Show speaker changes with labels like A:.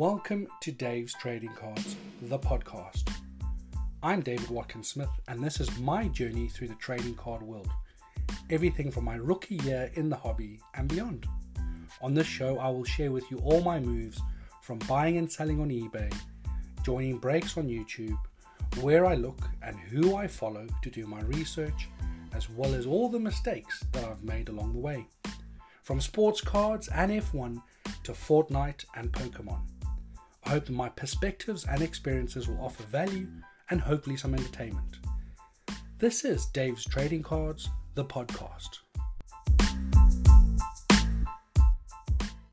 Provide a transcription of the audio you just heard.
A: Welcome to Dave's Trading Cards, the podcast. I'm David Watkins Smith, and this is my journey through the trading card world. Everything from my rookie year in the hobby and beyond. On this show, I will share with you all my moves from buying and selling on eBay, joining breaks on YouTube, where I look and who I follow to do my research, as well as all the mistakes that I've made along the way. From sports cards and F1 to Fortnite and Pokemon. I hope that my perspectives and experiences will offer value and hopefully some entertainment. This is Dave's Trading Cards, the podcast.